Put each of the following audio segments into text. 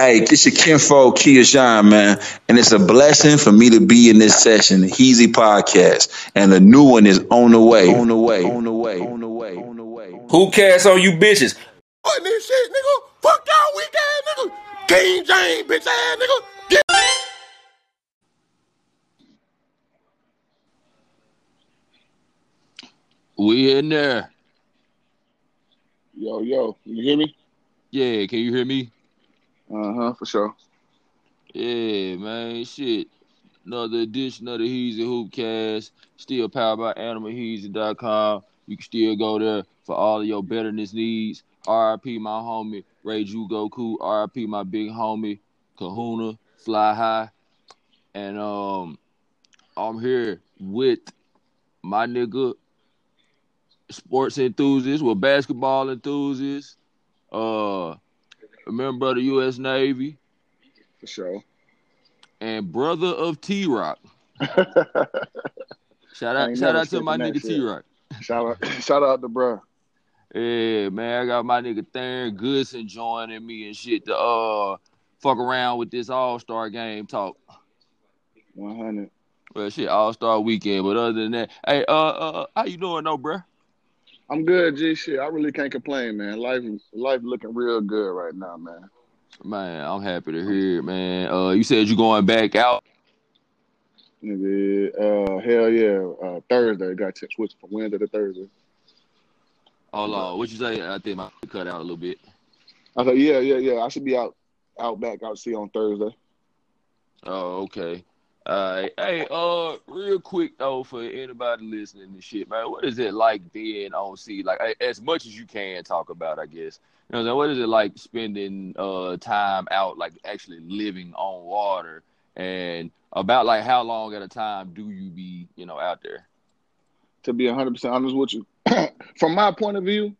Hey, this is Kinfo Kia John, man. And it's a blessing for me to be in this session, the Heezy Podcast. And a new one is on the way. On the way. On the way. On the way. On the way. Who cares on you bitches? What this shit, nigga? Fuck y'all weak ass nigga. King James, bitch ass nigga. Get We in there. Yo, yo, you hear me? Yeah, can you hear me? Uh huh, for sure. Yeah, man. Shit. Another edition of the Heezy Hoopcast. Still powered by AnimalHeezy.com. You can still go there for all of your betterness needs. RIP my homie Ray Ju Goku. RIP my big homie Kahuna Fly High. And um I'm here with my nigga sports enthusiast, with basketball enthusiast. Uh remember the US Navy For sure. and brother of T Rock. Shout out shout out to my nigga. T Rock. shout out, shout out to bruh. Yeah, man, I got my nigga Theron Goodson joining me and shit to uh fuck around with this All Star game talk. 100. Well, shit, All Star weekend. But other than that, hey, uh, uh, how you doing, though, bruh? I'm good, G. Shit, I really can't complain, man. Life, life looking real good right now, man. Man, I'm happy to hear it, man. Uh, you said you're going back out. Nigga, uh, hell yeah. Uh, Thursday got to switch from Wednesday to Thursday. Hold on, what you say? I think my cut out a little bit. I said, yeah, yeah, yeah. I should be out, out back out to see on Thursday. Oh, okay. Right. Hey, uh, real quick though, for anybody listening to shit, man, what is it like being on sea? Like, as much as you can talk about, I guess. You know, what is it like spending uh time out, like actually living on water, and about like how long at a time do you be, you know, out there? To be 100% honest with you, from my point of view,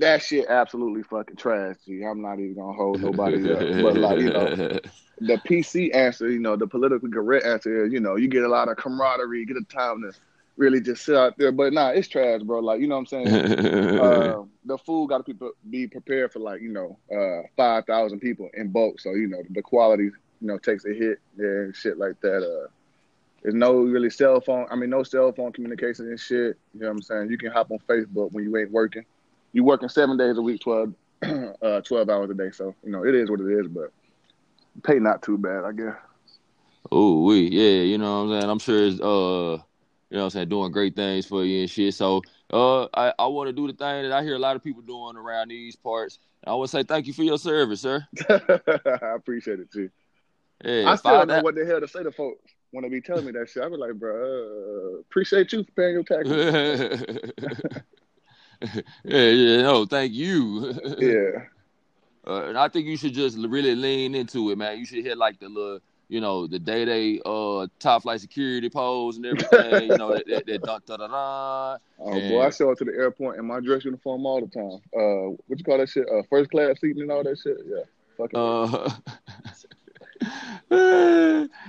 that shit absolutely fucking trash, G. I'm not even gonna hold nobody up. But like, you know, the PC answer, you know, the politically correct answer is, you know, you get a lot of camaraderie, get a time to really just sit out there. But nah, it's trash, bro. Like, you know what I'm saying? uh, the food got to be, be prepared for like, you know, uh, 5,000 people in bulk. So, you know, the quality, you know, takes a hit there and shit like that. Uh, there's no really cell phone. I mean, no cell phone communication and shit. You know what I'm saying? You can hop on Facebook when you ain't working. You working seven days a week, 12, uh, 12 hours a day. So, you know, it is what it is, but pay not too bad, I guess. Oh, we yeah, you know what I'm saying. I'm sure it's uh, you know what I'm saying, doing great things for you and shit. So uh, I I want to do the thing that I hear a lot of people doing around these parts. I want to say thank you for your service, sir. I appreciate it too. Yeah, I still don't know what the hell to say to folks when they be telling me that shit. I be like, bro, uh, appreciate you for paying your taxes. yeah, yeah, no, thank you. yeah, Uh, and I think you should just really lean into it, man. You should hit like the little, you know, the day day uh top flight security pose and everything. you know, that that, that dun, dun, dun, dun. oh boy, I show up to the airport in my dress uniform all the time. Uh, what you call that shit? Uh, first class seating and all that shit. Yeah, fucking. Uh,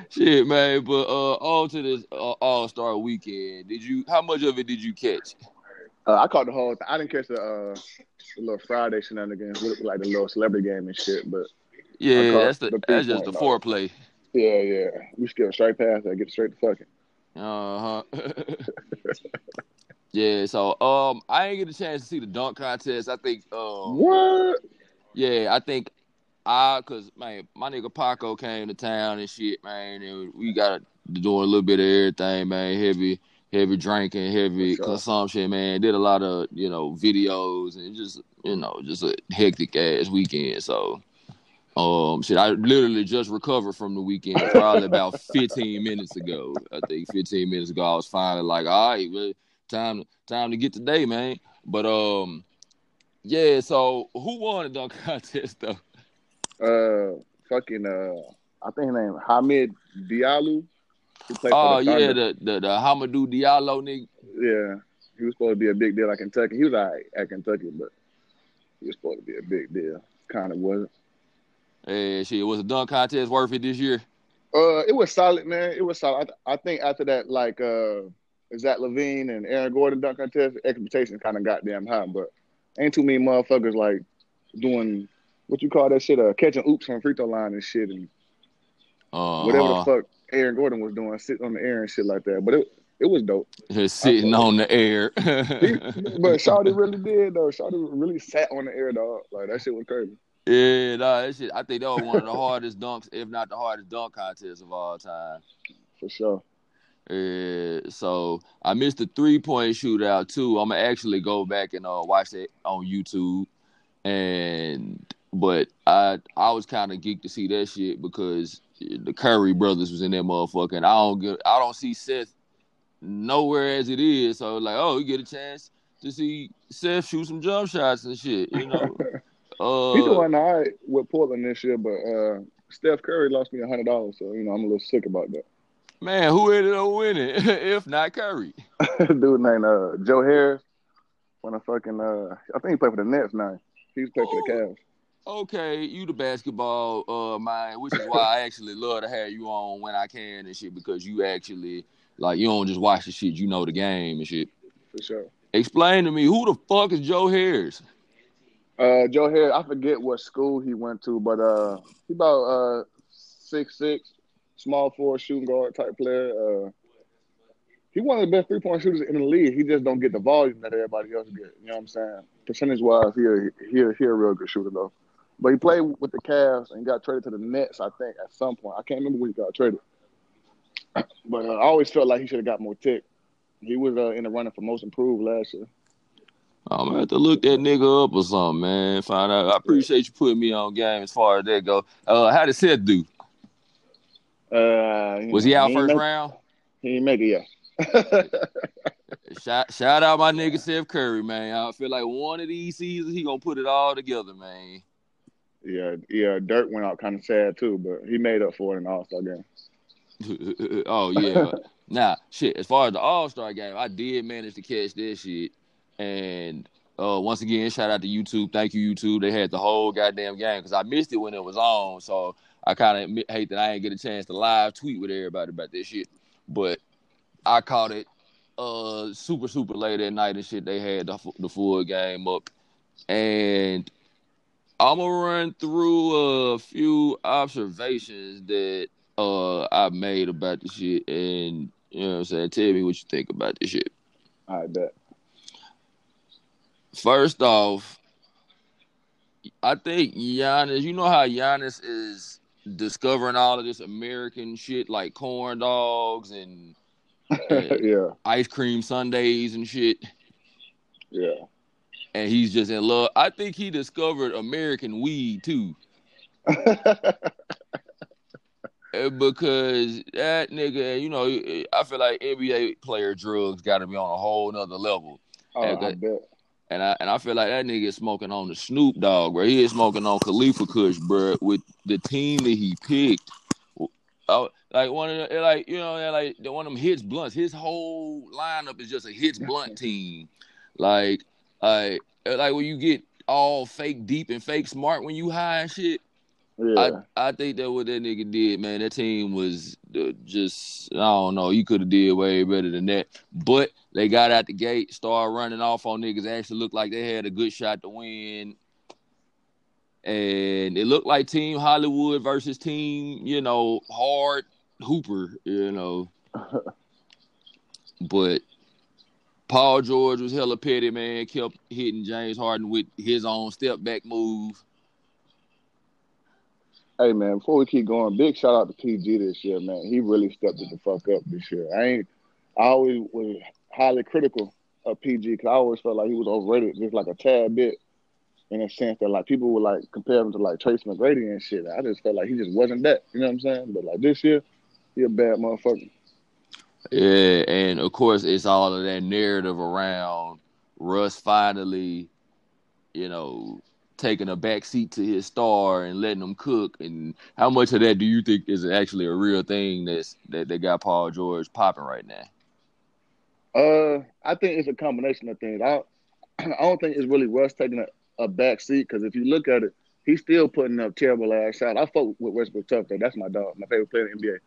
shit, man. But uh, on to this uh, All Star Weekend. Did you? How much of it did you catch? Uh, I caught the whole. Th- I didn't catch the, uh, the little Friday shenanigans, with, like the little celebrity game and shit. But Yeah, that's the, the that's just the three-point foreplay. yeah, yeah, we skipped straight past that. Get straight to fucking. Uh huh. yeah. So um, I ain't get a chance to see the dunk contest. I think um, What? yeah, I think I cause man, my nigga Paco came to town and shit, man, and we got to do a little bit of everything, man. Heavy, heavy drinking, heavy sure. consumption, man. Did a lot of you know videos and just you know just a hectic ass weekend. So. Um, shit, I literally just recovered from the weekend probably about 15 minutes ago. I think 15 minutes ago, I was finally like, all right, well, time, time to get today, man. But um, yeah. So who won the dunk contest though? Uh, fucking. Uh, I think his name Hamid Diallo. Oh yeah, the the the Hamidou Diallo nigga. Yeah, he was supposed to be a big deal at Kentucky. He was all right at Kentucky, but he was supposed to be a big deal. Kind of wasn't. Hey, shit, was the dunk contest worth it this year? Uh, it was solid, man. It was solid. I, I think after that, like uh, Zach LaVine and Aaron Gordon dunk contest, expectations kind of got damn high. But ain't too many motherfuckers like doing what you call that shit, uh, catching oops on free throw line and shit, and uh whatever the fuck Aaron Gordon was doing, sitting on the air and shit like that. But it it was dope. Just sitting on the air. He, but Shawty really did though. Shawty really sat on the air, dog. Like that shit was crazy. yeah, nah, that shit. I think that was one of the hardest dunks, if not the hardest dunk contest of all time. For sure. Uh, so I missed the three point shootout too. I'm gonna actually go back and uh, watch it on YouTube. And but I I was kind of geeked to see that shit because the Curry brothers was in that motherfucker, and I don't get I don't see Seth nowhere as it is. So like, oh, you get a chance to see Seth shoot some jump shots and shit. You know, uh, He's doing all right with Portland this year, but uh, Steph Curry lost me a hundred dollars, so you know I'm a little sick about that. man, who ended up winning if not Curry? Dude named uh, Joe Harris, when I fucking uh, I think he played for the Nets now. He's played for the Cavs. Okay, you the basketball uh mind, which is why I actually love to have you on when I can and shit because you actually like you don't just watch the shit, you know the game and shit. For sure. Explain to me who the fuck is Joe Harris? Uh, Joe Harris, I forget what school he went to, but uh, he about uh six six, small four shooting guard type player. Uh, he one of the best three point shooters in the league. He just don't get the volume that everybody else get. You know what I'm saying? Percentage wise, he a, he a, he a real good shooter though. But he played with the Cavs and got traded to the Nets. I think at some point. I can't remember when he got traded. But uh, I always felt like he should have got more tick. He was uh, in the running for most improved last year. I'm gonna have to look that nigga up or something, man. Find out. I appreciate you putting me on game as far as that go. Uh, how did Seth do? Uh, Was he out ain't first make- round? He didn't make it yet. Shout, shout out my nigga Seth Curry, man. I feel like one of these seasons he gonna put it all together, man. Yeah, yeah. Dirk went out kind of sad too, but he made up for it in the All Star game. oh yeah. now shit. As far as the All Star game, I did manage to catch that shit. And uh, once again, shout out to YouTube. Thank you, YouTube. They had the whole goddamn game because I missed it when it was on. So I kind of hate that I didn't get a chance to live tweet with everybody about this shit. But I caught it uh super super late at night and shit. They had the, the full game up, and I'm gonna run through a few observations that uh I made about the shit, and you know what I'm saying. Tell me what you think about this shit. I bet. First off, I think Giannis. You know how Giannis is discovering all of this American shit like corn dogs and yeah, ice cream sundaes and shit. yeah. And he's just in love. I think he discovered American weed too, because that nigga, you know, I feel like NBA player drugs got to be on a whole nother level, oh, Yeah, I bet. and I and I feel like that nigga is smoking on the Snoop Dogg, bro. He is smoking on Khalifa Kush, bro, with the team that he picked. Oh, like one of the, like you know like the one of them hits blunts. His whole lineup is just a hits blunt team. Like like like when you get all fake deep and fake smart when you high and shit. Yeah, I I think that what that nigga did, man. That team was uh, just I don't know. You could have did way better than that. But they got out the gate, started running off on niggas. Actually looked like they had a good shot to win. And it looked like Team Hollywood versus Team, you know, Hard Hooper, you know. but Paul George was hella petty, man. Kept hitting James Harden with his own step back move. Hey man, before we keep going, big shout out to PG this year, man. He really stepped it the fuck up this year. I ain't. I always was highly critical of PG because I always felt like he was overrated, just like a tad bit, in a sense that like people would like compare him to like Trace McGrady and shit. I just felt like he just wasn't that. You know what I'm saying? But like this year, he a bad motherfucker. Yeah, and of course it's all of that narrative around Russ finally, you know, taking a back seat to his star and letting him cook. And how much of that do you think is actually a real thing that's that they got Paul George popping right now? Uh, I think it's a combination of things. I I don't think it's really Russ taking a, a back seat because if you look at it, he's still putting up terrible ass shots. I fuck with Westbrook tough though. That's my dog, my favorite player in the NBA.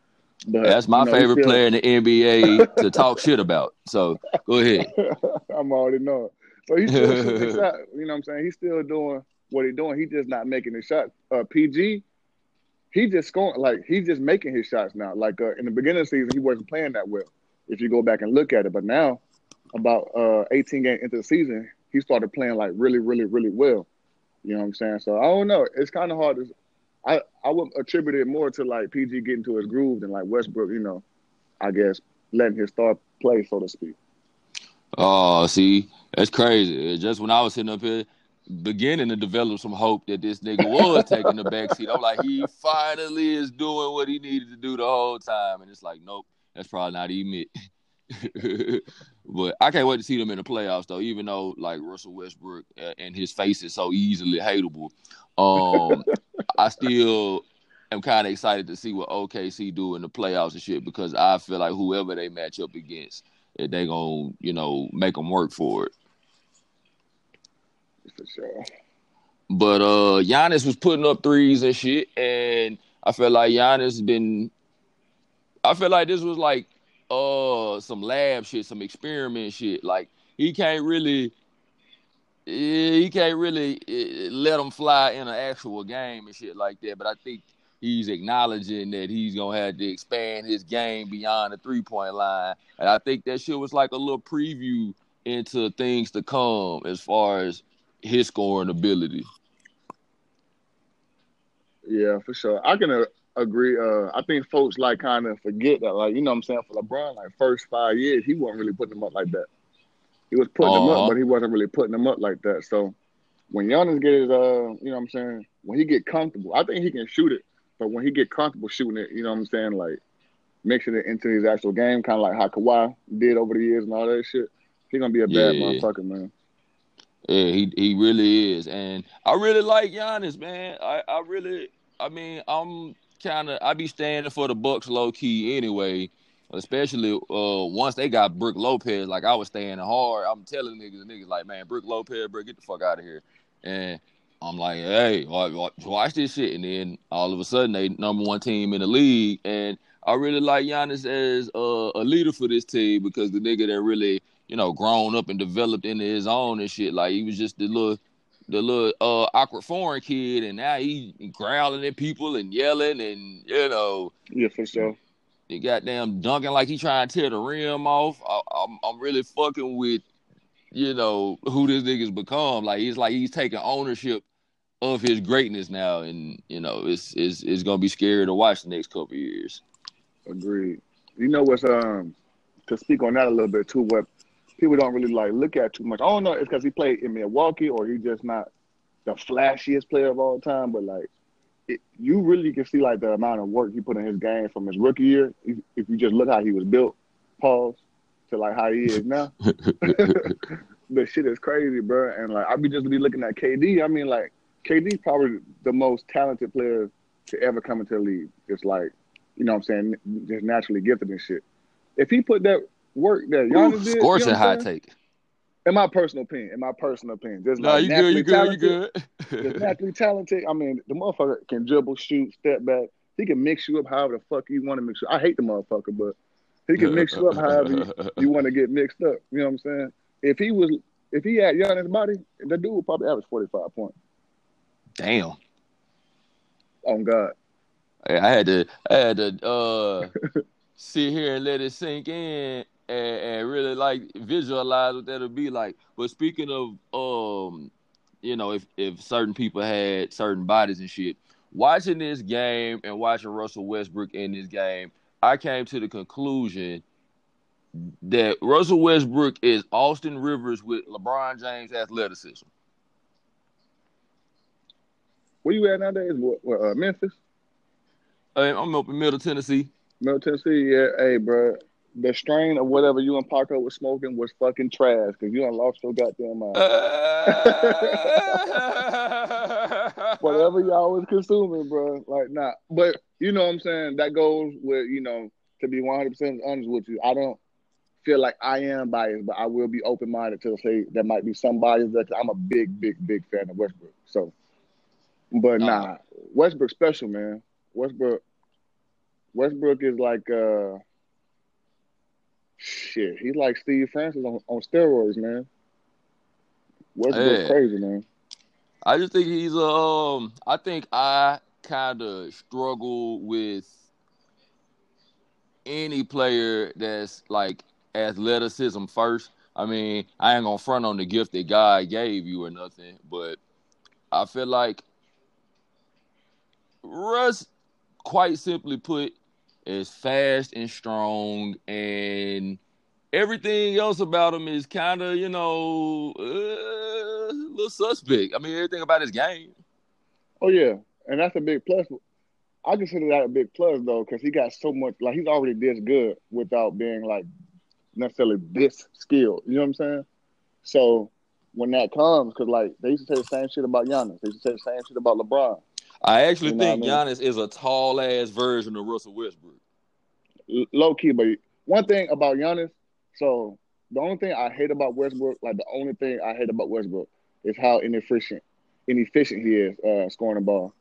But That's my you know, favorite still- player in the NBA to talk shit about. So go ahead. I'm already knowing. So he's still shooting his shot. You know what I'm saying? He's still doing what he doing. He just not making his shots. Uh, PG, he just scoring like he's just making his shots now. Like uh, in the beginning of the season, he wasn't playing that well. If you go back and look at it, but now about uh 18 games into the season, he started playing like really, really, really well. You know what I'm saying? So I don't know. It's kind of hard to. I I would attribute it more to like PG getting to his groove than like Westbrook. You know, I guess letting his star play, so to speak. Oh, see, that's crazy. Just when I was sitting up here beginning to develop some hope that this nigga was taking the backseat, I'm like, he finally is doing what he needed to do the whole time. And it's like, nope, that's probably not even it. but I can't wait to see them in the playoffs, though. Even though like Russell Westbrook uh, and his face is so easily hateable, um, I still am kind of excited to see what OKC do in the playoffs and shit because I feel like whoever they match up against, they gonna you know make them work for it. For sure. But uh Giannis was putting up threes and shit, and I feel like Giannis been. I feel like this was like uh some lab shit, some experiment shit. Like he can't really. He can't really eh, let him fly in an actual game and shit like that. But I think he's acknowledging that he's gonna have to expand his game beyond the three point line. And I think that shit was like a little preview into things to come as far as his scoring ability. Yeah, for sure. I can uh, agree. Uh, I think folks like kind of forget that, like you know, what I'm saying for LeBron, like first five years, he wasn't really putting them up like that. He was putting them up, but he wasn't really putting them up like that. So when Giannis get his, uh, you know, what I'm saying when he get comfortable, I think he can shoot it. But when he get comfortable shooting it, you know, what I'm saying like mixing it into his actual game, kind of like how Kawhi did over the years and all that shit. He gonna be a bad yeah. motherfucker, man. Yeah, he he really is, and I really like Giannis, man. I I really, I mean, I'm kind of I be standing for the Bucks low key anyway. Especially uh, once they got Brook Lopez, like I was staying hard. I'm telling niggas, niggas like, man, Brook Lopez, bro, get the fuck out of here. And I'm like, hey, watch this shit. And then all of a sudden, they number one team in the league. And I really like Giannis as uh, a leader for this team because the nigga that really you know, grown up and developed into his own and shit. Like he was just the little the little uh awkward foreign kid and now he growling at people and yelling and you know Yeah, for sure. He goddamn dunking like he trying to tear the rim off. I, I'm I'm really fucking with, you know, who this nigga's become. Like he's like he's taking ownership of his greatness now, and you know it's it's it's gonna be scary to watch the next couple years. Agreed. You know what's um to speak on that a little bit too. What people don't really like look at too much. I don't know it's because he played in Milwaukee or he just not the flashiest player of all time, but like it, you really can see like the amount of work he put in his game from his rookie year. If, if you just look how he was built, pause, to like how he is now. the shit is crazy, bro. And like I be just be looking at KD. I mean, like KD probably the most talented player to ever come into the league. Just like you know, what I'm saying, just naturally gifted and shit. If he put that work that Giannis Ooh, did. Scorching you know high take. In my personal opinion, in my personal opinion, just no, like you good, you good, you good. just naturally talented. I mean, the motherfucker can dribble, shoot, step back. He can mix you up however the fuck you want to mix you. I hate the motherfucker, but he can mix you up however you, you want to get mixed up. You know what I'm saying? If he was, if he had Giannis' body, the dude would probably average 45 points. Damn. On God. I had to, I had to uh, sit here and let it sink in and, and really like visualize what that'll be like. But speaking of um, you know, if if certain people had certain bodies and shit, watching this game and watching Russell Westbrook in this game, I came to the conclusion that Russell Westbrook is Austin Rivers with LeBron James athleticism. Where you at nowadays? What, what uh, Memphis? I'm up in Middle Tennessee. Middle Tennessee, yeah. Hey, bro, the strain of whatever you and Paco was smoking was fucking trash because you done lost your goddamn mind. whatever y'all was consuming, bro. Like, nah. But you know what I'm saying? That goes with, you know, to be 100% honest with you, I don't feel like I am biased, but I will be open minded to say there might be some bias that I'm a big, big, big fan of Westbrook. So, but nah, uh-huh. Westbrook special, man. Westbrook, Westbrook is like, uh, shit, he's like Steve Francis on, on steroids, man. Westbrook's hey, crazy, man. I just think he's. Um, I think I kind of struggle with any player that's like athleticism first. I mean, I ain't gonna front on the gift that God gave you or nothing, but I feel like Russ, quite simply put, is fast and strong, and everything else about him is kind of, you know, uh, a little suspect. I mean, everything about his game. Oh yeah, and that's a big plus. I consider that a big plus though, because he got so much. Like he's already this good without being like necessarily this skilled. You know what I'm saying? So when that comes, because like they used to say the same shit about Giannis. They used to say the same shit about LeBron. I actually You know think I Giannis is a tall ass version of Russell Westbrook. L- low key, but one thing about Giannis, so the only thing I hate about Westbrook, like the only thing I hate about Westbrook is how inefficient, inefficient he is uh, scoring the ball.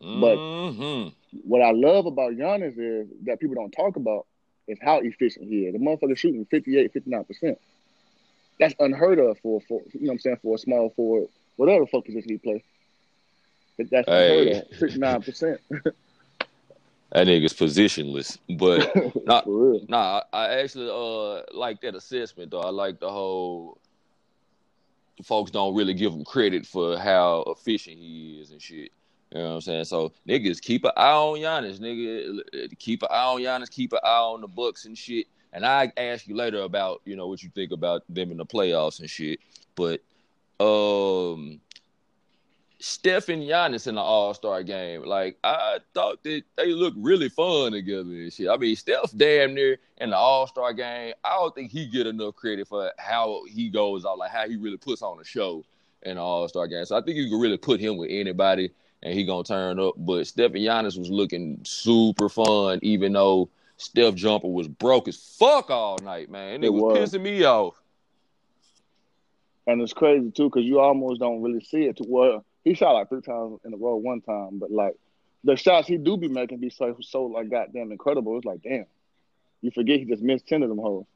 But- Mhm. What I love about Giannis is that people don't talk about is how efficient he is. The motherfucker shooting 58, 59%. That's unheard of for, for you know what I'm saying, for a small forward, whatever fuck position he plays. That's Hey. unheard of. 59%. that nigga's positionless, but real. Nah, I I actually uh like that assessment though. I like the whole folks don't really give him credit for how efficient he is and shit. You know what I'm saying? So niggas keep an eye on Giannis, nigga. Keep an eye on Giannis. Keep an eye on the Bucks and shit. And I ask you later about you know what you think about them in the playoffs and shit. But um, Steph and Giannis in the All Star game, like I thought that they looked really fun together and shit. I mean, Steph damn near in the All Star game. I don't think he get enough credit for how he goes out, like how he really puts on a show in the All Star game. So I think you can really put him with anybody and he gonna turn up. But Steph and Giannis was looking super fun, even though Steph jumper was broke as fuck all night, man. It, It was, was. pissing me off. And it's crazy too, because you almost don't really see it. Too. Well, he shot like three times in a row one time, but like the shots he do be making be so so like goddamn incredible. It's like damn, you forget he just missed ten of them hoes.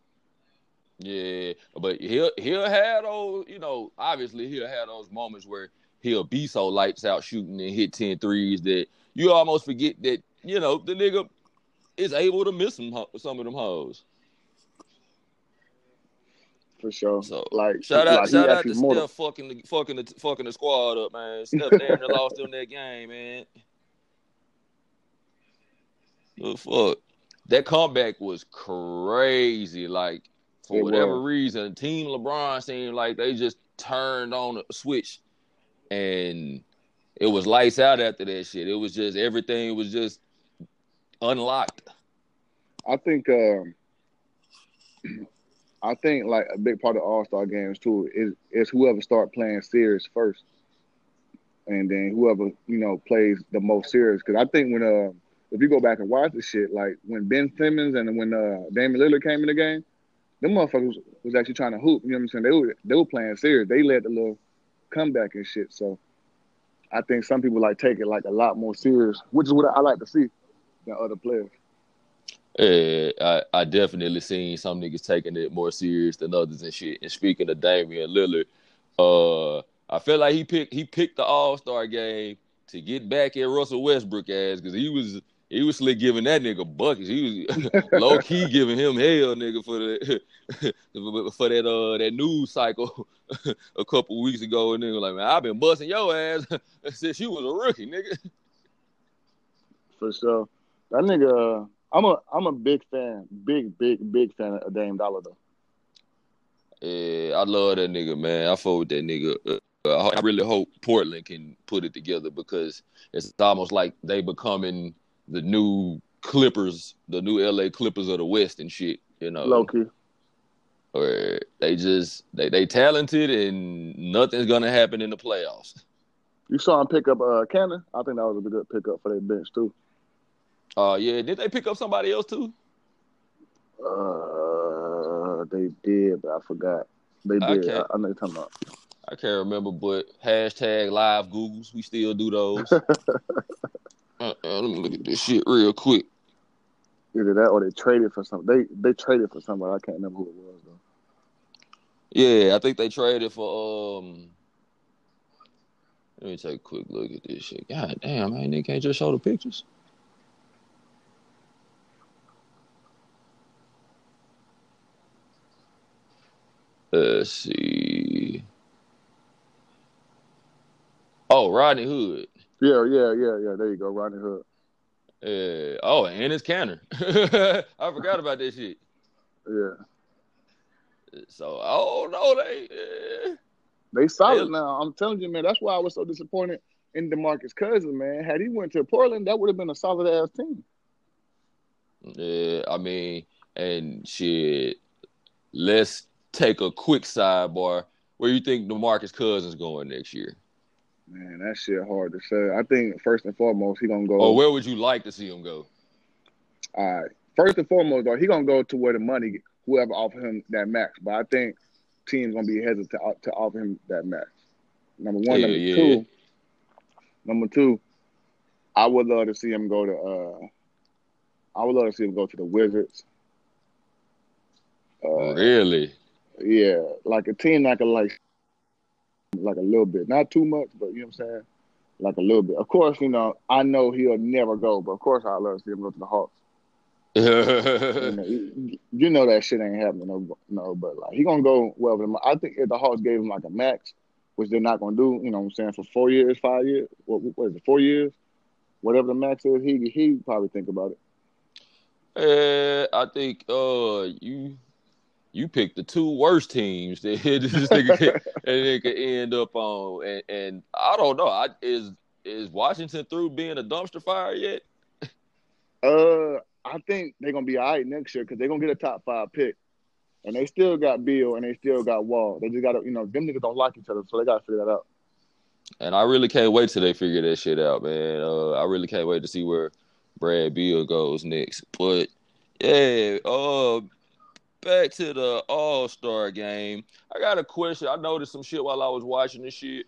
Yeah, but he'll he'll have those, you know, obviously he'll have those moments where he'll be so lights out shooting and hit 10 threes that you almost forget that, you know, the nigga is able to miss some some of them hoes. For sure. So, like Shout out like, shout out to Steph fucking the fucking the fucking the squad up, man. Steph damn near lost them that game, man. The fuck. That comeback was crazy. Like for It whatever was. reason, Team LeBron seemed like they just turned on a switch, and it was lights out after that shit. It was just everything was just unlocked. I think um I think like a big part of All Star games too is is whoever start playing serious first, and then whoever you know plays the most serious. Because I think when uh if you go back and watch the shit, like when Ben Simmons and when uh Damian Lillard came in the game, them motherfuckers was actually trying to hoop. You know what I'm saying? They were they were playing serious. They led the little comeback and shit. So I think some people like take it like a lot more serious, which is what I like to see than other players. Yeah, I, I definitely seen some niggas taking it more serious than others and shit. And speaking of Damian Lillard, uh, I feel like he picked he picked the All Star game to get back at Russell Westbrook ass because he was he was slick giving that nigga buckets. He was low key giving him hell, nigga, for the for that uh that news cycle a couple weeks ago. And nigga like, man, I've been busting your ass since you was a rookie, nigga. For sure. That nigga, uh, I'm a I'm a big fan, big big big fan of Dame Dollar though. Yeah, I love that nigga, man. I fuck with that nigga. Uh, uh, I really hope Portland can put it together because it's almost like they becoming the new Clippers, the new LA Clippers of the West and shit. You know, Low key. or they just they they talented and nothing's gonna happen in the playoffs. You saw him pick up uh Kanter. I think that was a good pickup for their bench too. Uh, yeah, did they pick up somebody else too? Uh, they did, but I forgot. They did. I, I know you're talking about. I can't remember, but hashtag live Googles, we still do those. uh, uh, let me look at this shit real quick. Either that or they traded for something. They they traded for somebody. I can't remember who it was though. Yeah, I think they traded for um Let me take a quick look at this shit. God damn, man, they can't just show the pictures. Let's see. Oh, Rodney Hood. Yeah, yeah, yeah, yeah. There you go, Rodney Hood. Uh, oh, and it's Kanter. I forgot about that shit. Yeah. So, oh no, they. Uh, they solid they, now. I'm telling you, man. That's why I was so disappointed in Demarcus Cousins, man. Had he went to Portland, that would have been a solid ass team. Yeah, I mean, and shit. Let's take a quick sidebar. Where do you think Demarcus Cousins going next year? Man, that shit hard to say. I think first and foremost he gonna go. Or where would you like to see him go? All right. First and foremost, though, he gonna go to where the money, whoever offer him that max. But I think teams gonna be hesitant to, to offer him that max. Number one, yeah, number yeah. two. Number two, I would love to see him go to. uh I would love to see him go to the Wizards. Uh, really? Yeah, like a team that could like like a little bit, not too much, but you know what I'm saying, like a little bit. Of course, you know I know he'll never go, but of course I love to see him go to the Hawks. you, know, you, know, that shit ain't happening, no, no. But like he gonna go well. I think if the Hawks gave him like a max, which they're not gonna do, you know what I'm saying, for four years, five years, what, what is it, four years, whatever the max is, he he probably think about it. Uh, I think uh you you picked the two worst teams that this nigga could, and it could end up on. And, and I don't know. I, is is Washington through being a dumpster fire yet? Uh, I think they're gonna be all right next year because they're gonna get a top five pick, and they still got Beal and they still got Wall. They just gotta, you know, them niggas don't like each other, so they gotta figure that out. And I really can't wait till they figure that shit out, man. Uh, I really can't wait to see where Brad Beal goes next. But yeah, uh, back to the All Star game. I got a question. I noticed some shit while I was watching this shit,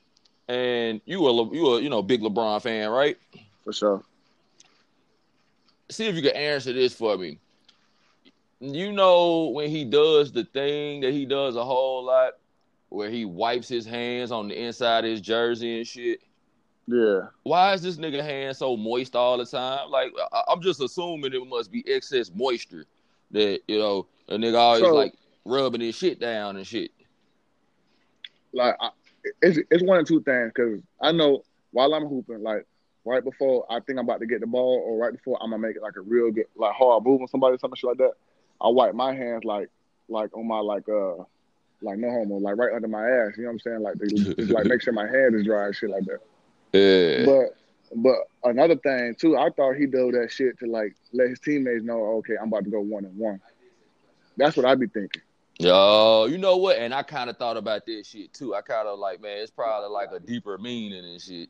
and you were you were you know big LeBron fan, right? For sure. See if you can answer this for me. You know when he does the thing that he does a whole lot, where he wipes his hands on the inside of his jersey and shit. Yeah. Why is this nigga hand so moist all the time? Like I- I'm just assuming it must be excess moisture that you know a nigga always so, like rubbing his shit down and shit. Like I, it's it's one of two things because I know while I'm hooping, like right before I think I'm about to get the ball, or right before I'm gonna make it like a real good like hard move on somebody, something shit like that. I wipe my hands like like on my like uh like no homo, like right under my ass. You know what I'm saying? Like to, like make sure my hand is dry and shit like that. Yeah. But but another thing too, I thought he do that shit to like let his teammates know, okay, I'm about to go one and one. That's what I'd be thinking. Yo, you know what? And I kind of thought about this shit too. I kind of like, man, it's probably like a deeper meaning and shit.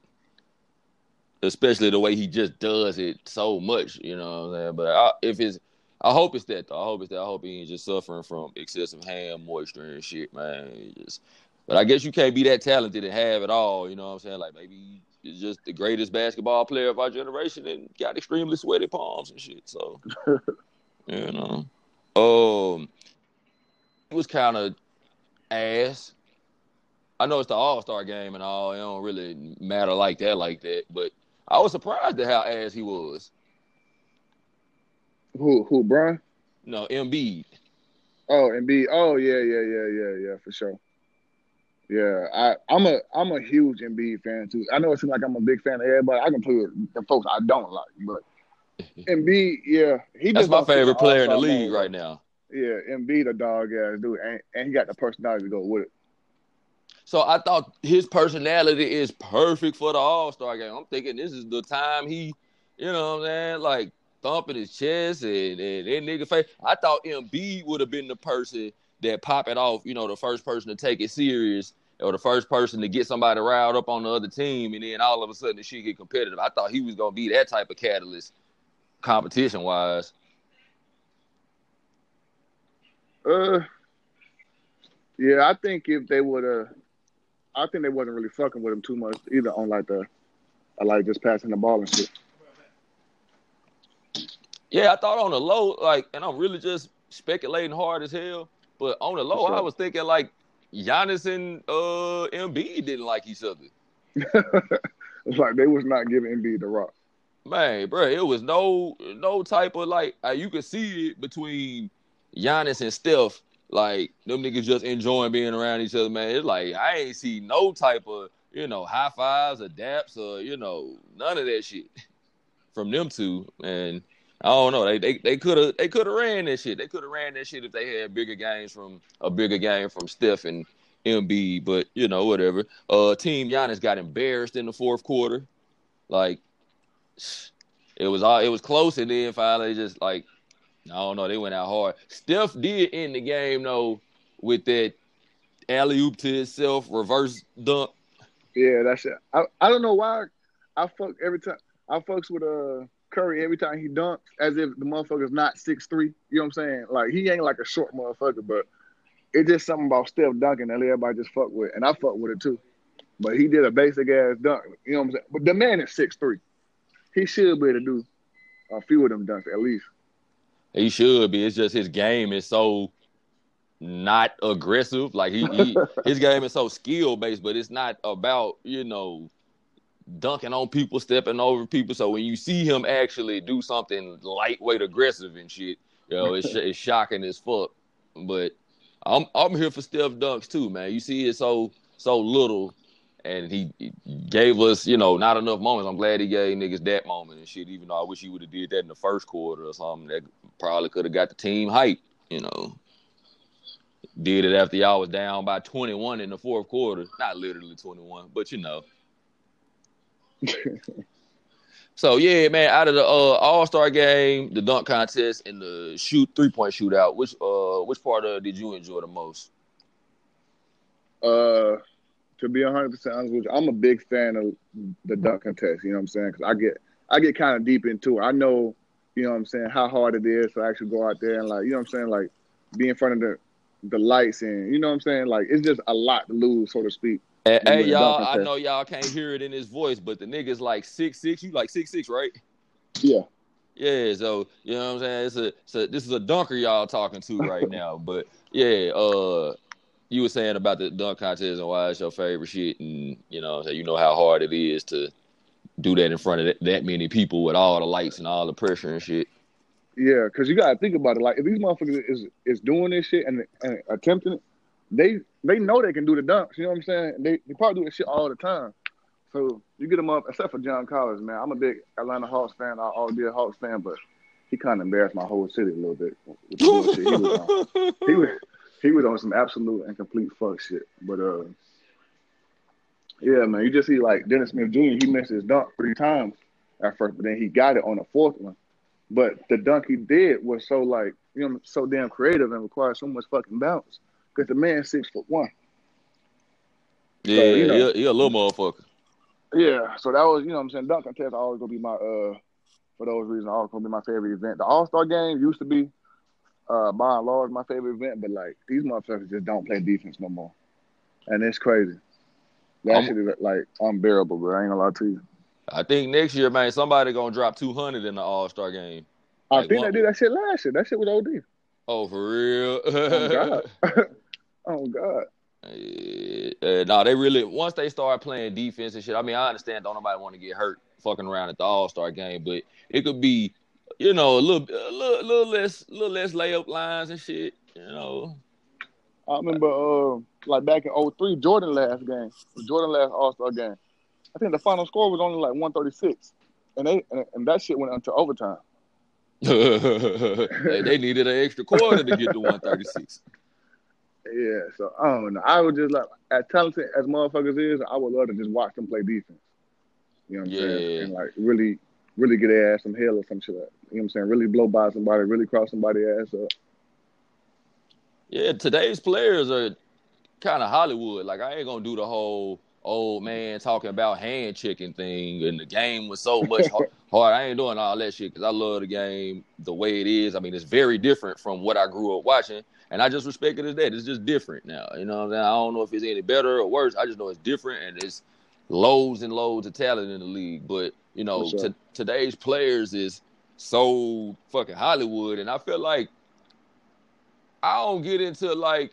Especially the way he just does it so much, you know what I'm saying? But I, if it's, I hope it's that though. I hope it's that. I hope he ain't just suffering from excessive hand moisture and shit, man. Just, but I guess you can't be that talented and have it all, you know what I'm saying? Like maybe he's just the greatest basketball player of our generation and got extremely sweaty palms and shit. So, you know. Um, it was kind of ass. I know it's the All Star game and all. It don't really matter like that, like that. But I was surprised at how ass he was. Who? Who? Brian? No, Embiid. Oh, Embiid. Oh, yeah, yeah, yeah, yeah, yeah, for sure. Yeah, I, I'm a I'm a huge Embiid fan too. I know it seems like I'm a big fan of everybody. I can play with the folks I don't like, but Embiid, yeah, he that's my favorite player in the league right now. Yeah, Embiid a dog ass dude, and, and he got the personality to go with it. So I thought his personality is perfect for the All Star game. I'm thinking this is the time he, you know what I'm saying, like thumping his chest and, and that nigga face. I thought Embiid would have been the person that pop it off, you know, the first person to take it serious or the first person to get somebody riled up on the other team, and then all of a sudden the shit get competitive. I thought he was gonna be that type of catalyst competition wise? Uh, yeah, I think if they would have, I think they wasn't really fucking with him too much either on like the, I like just passing the ball and shit. Yeah, I thought on the low, like, and I'm really just speculating hard as hell. But on the low, sure. I was thinking like Giannis and uh Embiid didn't like each other. it's like they was not giving Embiid the rock. Man, bro, it was no no type of like uh, you could see it between Giannis and Steph. Like them niggas just enjoying being around each other, man. It's like I ain't see no type of you know high fives or daps or you know none of that shit from them two. And I don't know. They they they could have they could have ran that shit. They could have ran that shit if they had bigger games from a bigger game from Steph and Embiid. But you know whatever. Uh, Team Giannis got embarrassed in the fourth quarter. Like it was all it was close, and then finally just like I don't know, they went out hard. Steph did end the game though with that alley oop to itself, reverse dunk. Yeah, that's it. I, I don't know why I fuck every time I fucks with uh Curry every time he dunks as if the motherfucker's not six three. You know what I'm saying? Like he ain't like a short motherfucker, but it's just something about Steph dunking that everybody just fuck with, and I fuck with it too. But he did a basic ass dunk. You know what I'm saying? But the man is six three. He should be able to do a few of them dunks at least. He should be. It's just his game is so not aggressive. Like he, he his game is so skill based, but it's not about you know dunking on people, stepping over people. So when you see him actually do something lightweight aggressive and shit, you know, it's, it's shocking as fuck. But I'm I'm here for Steph dunks too, man. You see it so so little, and he, gave us, you know, not enough moments. I'm glad he gave niggas that moment and shit. Even though I wish he would have did that in the first quarter or something, that probably could have got the team hype, you know. Did it after y'all was down by 21 in the fourth quarter. Not literally 21, but you know. so yeah, man, out of the uh, All Star game, the dunk contest, and the shoot three point shootout, which uh which part of did you enjoy the most? Uh, to be 100 percent honest with you, I'm a big fan of the dunk contest. You know what I'm saying? Because I get I get kind of deep into it. I know, you know what I'm saying, how hard it is to actually go out there and like, you know what I'm saying, like be in front of the the lights and you know what I'm saying. Like it's just a lot to lose, so to speak. Hey, hey y'all, I know y'all can't hear it in his voice, but the nigga's like six six. You like six six, right? Yeah. Yeah, so you know what I'm saying. It's a, it's a this is a dunker y'all talking to right now, but yeah, uh, you were saying about the dunk contest and why it's your favorite shit, and you know, so you know how hard it is to do that in front of that, many people with all the lights and all the pressure and shit. Yeah, because you gotta think about it. Like if these motherfuckers is is doing this shit and, and attempting it, they they know they can do the dunks. You know what I'm saying? They they probably do this shit all the time. So you get them up, except for John Collins, man. I'm a big Atlanta Hawks fan. I'll always be a Hawks fan, but he kind of embarrassed my whole city a little bit. He was, on, he was he was on some absolute and complete fuck shit. But uh, yeah, man, you just see like Dennis Smith Jr. He missed his dunk three times at first, but then he got it on the fourth one. But the dunk he did was so like you know so damn creative and required so much fucking bounce because the man's six foot one. Yeah, so, you know, he, he a little motherfucker. Yeah, so that was you know what I'm saying dunk contest always gonna be my uh for those reasons always gonna be my favorite event. The All Star game used to be uh by and large my favorite event, but like these motherfuckers just don't play defense no more, and it's crazy. That um, shit is like unbearable, bro. I ain't gonna lie to you. I think next year, man, somebody gonna drop two hundred in the All Star game. I like think one, they did that shit last year. That shit was OD. Oh, for real? oh God. oh God. Uh, no, they really once they start playing defense and shit. I mean, I understand don't nobody want to get hurt fucking around at the All Star game, but it could be, you know, a little, a little, a little less, a little less layup lines and shit. You know. I remember, uh, like back in 03, Jordan last game, Jordan last All Star game. I think the final score was only like 136, and they and, and that shit went into overtime. they, they needed an extra quarter to get to 136. Yeah, so I don't know. I would just like as talented as motherfuckers is, I would love to just watch them play defense. You know what I'm yeah. saying? And like really, really get their ass some hell or some shit. Like, you know what I'm saying? Really blow by somebody, really cross somebody's ass up. Yeah, today's players are kind of Hollywood. Like I ain't gonna do the whole old man talking about hand checking thing, and the game was so much hard. I ain't doing all that shit because I love the game the way it is. I mean, it's very different from what I grew up watching, and I just respect it as that. It's just different now. You know what I'm saying? I don't know if it's any better or worse. I just know it's different, and it's loads and loads of talent in the league. But you know, sure. t- today's players is so fucking Hollywood, and I feel like I don't get into like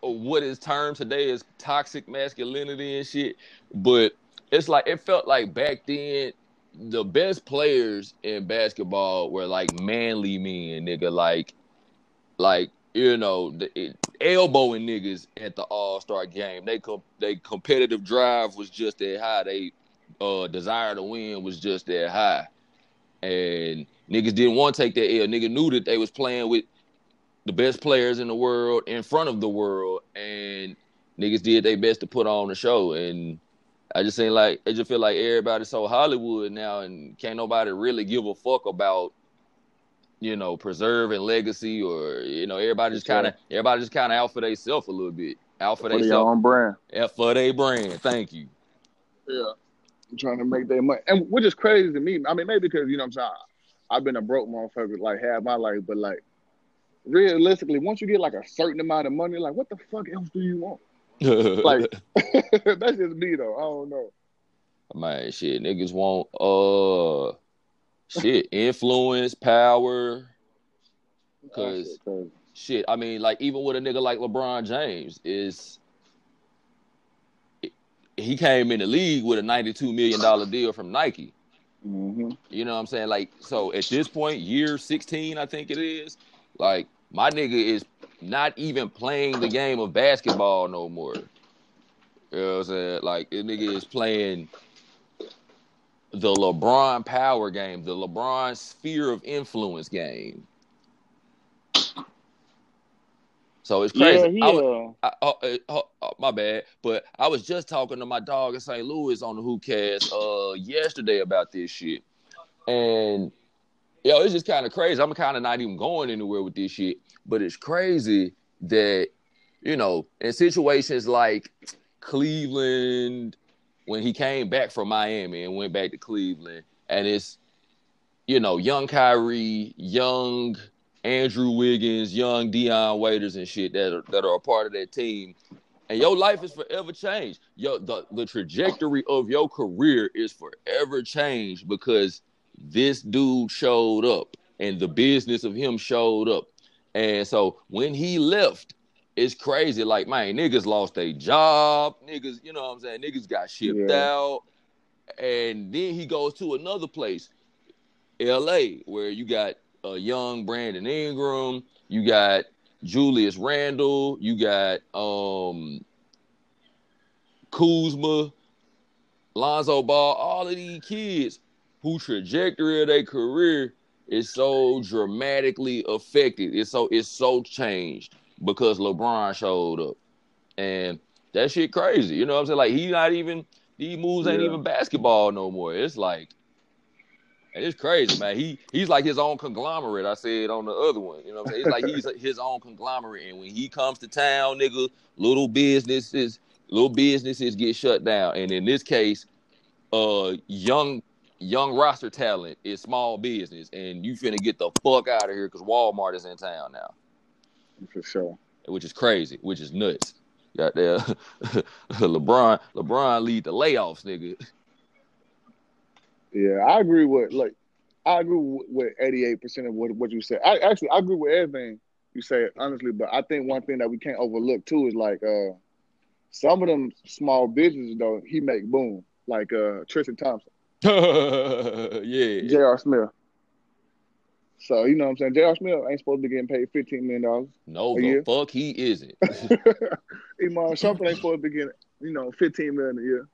what is termed today as toxic masculinity and shit. But it's like it felt like back then the best players in basketball were like manly men, nigga. Like, like you know, the, it, elbowing niggas at the All Star game. They com- they competitive drive was just that high. They uh, desire to win was just that high, and niggas didn't want to take that L. Nigga knew that they was playing with the best players in the world in front of the world, and niggas did their best to put on the show. And I just ain't like I just feel like everybody's so Hollywood now, and can't nobody really give a fuck about you know preserving legacy or you know everybody just kind of everybody just kind of out for themselves a little bit, out for, For their themselves, own brand. out for their brand. Thank you. Yeah. Trying to make their money. And which is crazy to me. I mean, maybe because, you know I'm saying? I've been a broke motherfucker like half my life, but like realistically, once you get like a certain amount of money, like what the fuck else do you want? Like that's just me though. I don't know. man, shit, niggas want uh shit influence, power. Cause shit shit, I mean, like even with a nigga like LeBron James, is he came in the league with a ninety-two million dollar deal from Nike. hmm You know what I'm saying? Like, so at this point, year 16, I think it is, like, my nigga is not even playing the game of basketball no more. You know what I'm saying? Like, this nigga is playing the LeBron power game, the LeBron sphere of influence game. So it's crazy. Yeah, he I was- I, oh, uh, oh, oh, my bad, but I was just talking to my dog in St. Louis on the Hoopcast uh yesterday about this shit, and yo, it's just kind of crazy. I'm kind of not even going anywhere with this shit, but it's crazy that you know in situations like Cleveland when he came back from Miami and went back to Cleveland, and it's you know young Kyrie, young Andrew Wiggins, young Dion Waiters and shit that are, that are a part of that team. And your life is forever changed. Yo, the, the trajectory of your career is forever changed because this dude showed up and the business of him showed up. And so when he left, it's crazy. Like, man, niggas lost their job. Niggas, you know what I'm saying? Niggas got shipped Yeah. out. And then he goes to another place, LA, where you got a young Brandon Ingram, you got Julius Randle, you got um Kuzma, Lonzo Ball, all of these kids who trajectory of their career is so dramatically affected. It's so it's so changed because LeBron showed up. And that shit crazy. You know what I'm saying? Like he not even these moves ain't Yeah. even basketball no more. It's like it's crazy, man. He he's like his own conglomerate. I said on the other one. You know what I'm saying? It's like he's his own conglomerate. And when he comes to town, nigga, little businesses, little businesses get shut down. And in this case, uh young young roster talent is small business. And you finna get the fuck out of here because Walmart is in town now. for sure. Which is crazy, which is nuts. Got there LeBron, LeBron lead the layoffs, nigga. Yeah, I agree with like I agree with- eighty eight percent of what what you said. I actually I agree with everything you said honestly, but I think one thing that we can't overlook too is like uh some of them small businesses though he make boom like uh Tristan Thompson, yeah. J.R. Smith. So you know what I'm saying J.R. Smith ain't supposed to be getting paid fifteen million dollars. No, A the year? fuck he isn't. Iman Shumpert ain't supposed to be getting you know fifteen million a year.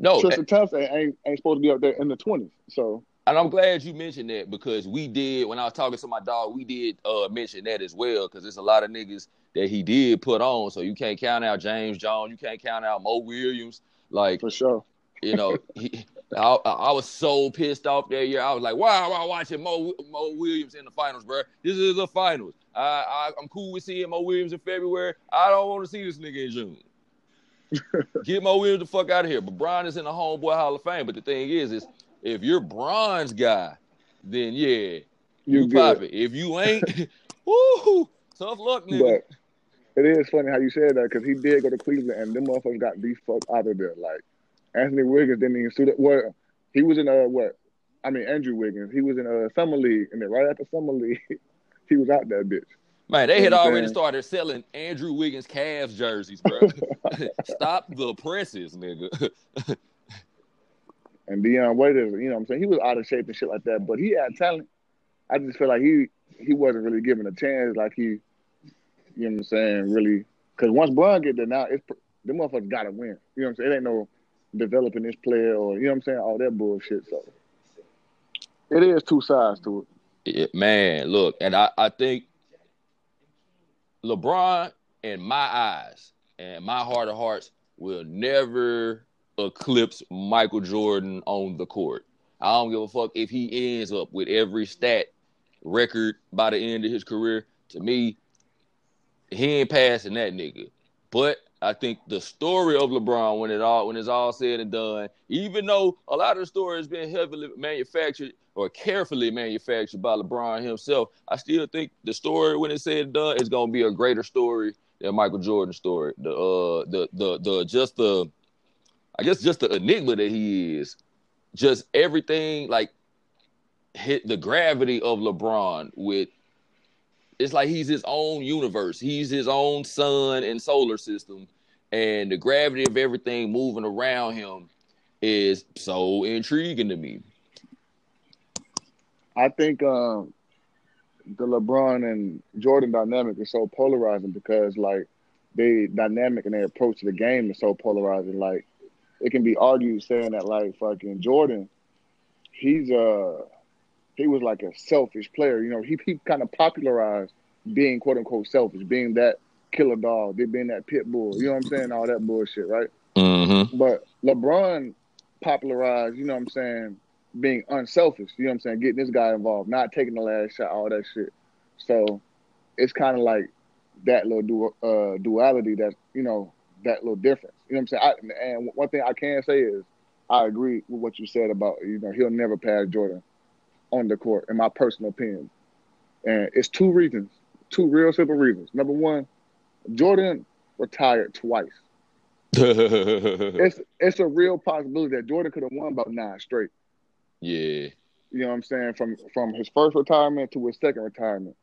No, Tristan Thompson ain't ain't supposed to be up there in the twenties. So and I'm glad you mentioned that because we did when I was talking to my dog, we did uh mention that as well because there's a lot of niggas that he did put on. So you can't count out James Jones, you can't count out Mo Williams. Like for sure. you know, he, I, I I was so pissed off that year. I was like, why am I watching Mo Mo Williams in the finals, bro? This is the finals. I, I I'm cool with seeing Mo Williams in February. I don't want to see this nigga in June. Get Mo Williams the fuck out of here. But Brian is in the homeboy Hall of Fame. But the thing is, is if you're Bron's guy, then yeah, You you, pop it. If you ain't, woo, tough luck, nigga. But it is funny how you said that because he did go to Cleveland and them motherfuckers got the fuck out of there. Like Anthony Wiggins didn't even suit it. Well, he was in uh what? I mean Andrew Wiggins. He was in a summer league, and then right after summer league, he was out that bitch. Man, they had know what I'm already started selling Andrew Wiggins Cavs jerseys, bro. Stop the presses, nigga. And Dion Waiters, you know what I'm saying? He was out of shape and shit like that, but he had talent. I just feel like he he wasn't really given a chance like he, you know what I'm saying, really. Because once Bron get there now, it's the motherfuckers got to win. You know what I'm saying? It ain't no developing this player or, you know what I'm saying, all that bullshit. So it is two sides to it. Yeah, man, look, and I, I think LeBron, in my eyes and my heart of hearts, will never eclipse Michael Jordan on the court. I don't give a fuck if he ends up with every stat record by the end of his career. To me, he ain't passing that nigga. But I think the story of LeBron, when it all when it's all said and done, even though a lot of the story has been heavily manufactured or carefully manufactured by LeBron himself, I still think the story, when it's said done, is gonna be a greater story than Michael Jordan's story. The uh the the the just the I guess just the enigma that he is, just everything like hit the gravity of LeBron with it's like he's his own universe. He's his own sun and solar system. And the gravity of everything moving around him is so intriguing to me. I think um, the LeBron and Jordan dynamic is so polarizing because like they dynamic and their approach to the game is so polarizing. Like it can be argued saying that like fucking Jordan, he's uh he was like a selfish player. You know, he he kind of popularized being quote unquote selfish, being that killer dog, being that pit bull. You know what I'm saying? All that bullshit, right? Mm-hmm. But LeBron popularized, you know what I'm saying, being unselfish, you know what I'm saying, getting this guy involved, not taking the last shot, all that shit. So it's kind of like that little du- uh, duality that, you know, that little difference. You know what I'm saying? I, and one thing I can say is I agree with what you said about, you know, he'll never pass Jordan on the court, in my personal opinion. And it's two reasons, two real simple reasons. Number one, Jordan retired twice. It's it's a real possibility that Jordan could have won about nine straight. Yeah. You know what I'm saying? From from his first retirement to his second retirement,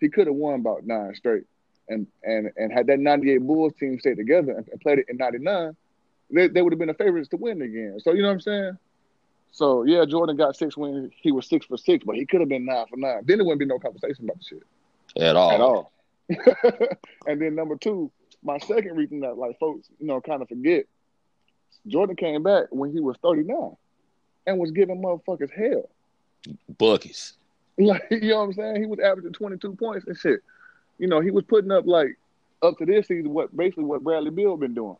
he could have won about nine straight. And and and had that '98 Bulls team stayed together and, and played it in '99, they, they would have been the favorites to win again. So you know what I'm saying? So yeah, Jordan got six wins. He was six for six, but he could have been nine for nine. Then there wouldn't be no conversation about the shit At all. at all. and then number two, my second reason that like folks, you know, kind of forget, Jordan came back when he was 39 and was giving motherfuckers hell. Buckets. Like, you know what I'm saying? He was averaging 22 points and shit. You know, he was putting up like up to this season what basically what Bradley Beal been doing.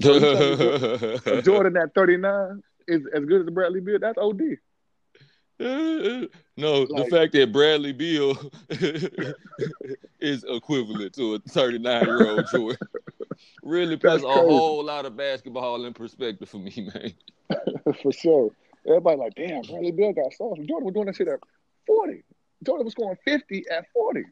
Jordan at 39 is as good as Bradley Beal. That's OD. no, the fact that Bradley Beal is equivalent to a 39 year old Jordan really puts a whole lot of basketball in perspective for me, man. For sure. Everybody like, damn, Bradley Beal got sauce. Jordan was doing that shit at 40. Jordan was scoring 50 at 40.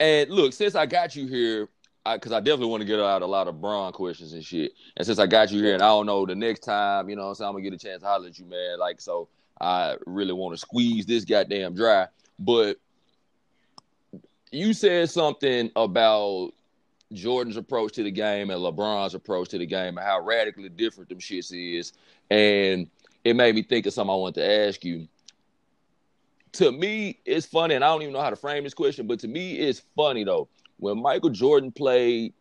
And look, since I got you here, because I, definitely want to get out a lot of Bron questions and shit. And since I got you here, and I don't know the next time, you know, what I'm saying I'm gonna get a chance to holler at you, man. Like, so I really want to squeeze this goddamn dry. But you said something about Jordan's approach to the game and LeBron's approach to the game and how radically different them shits is. And it made me think of something I wanted to ask you. To me, it's funny, and I don't even know how to frame this question, but to me, it's funny though. When Michael Jordan played,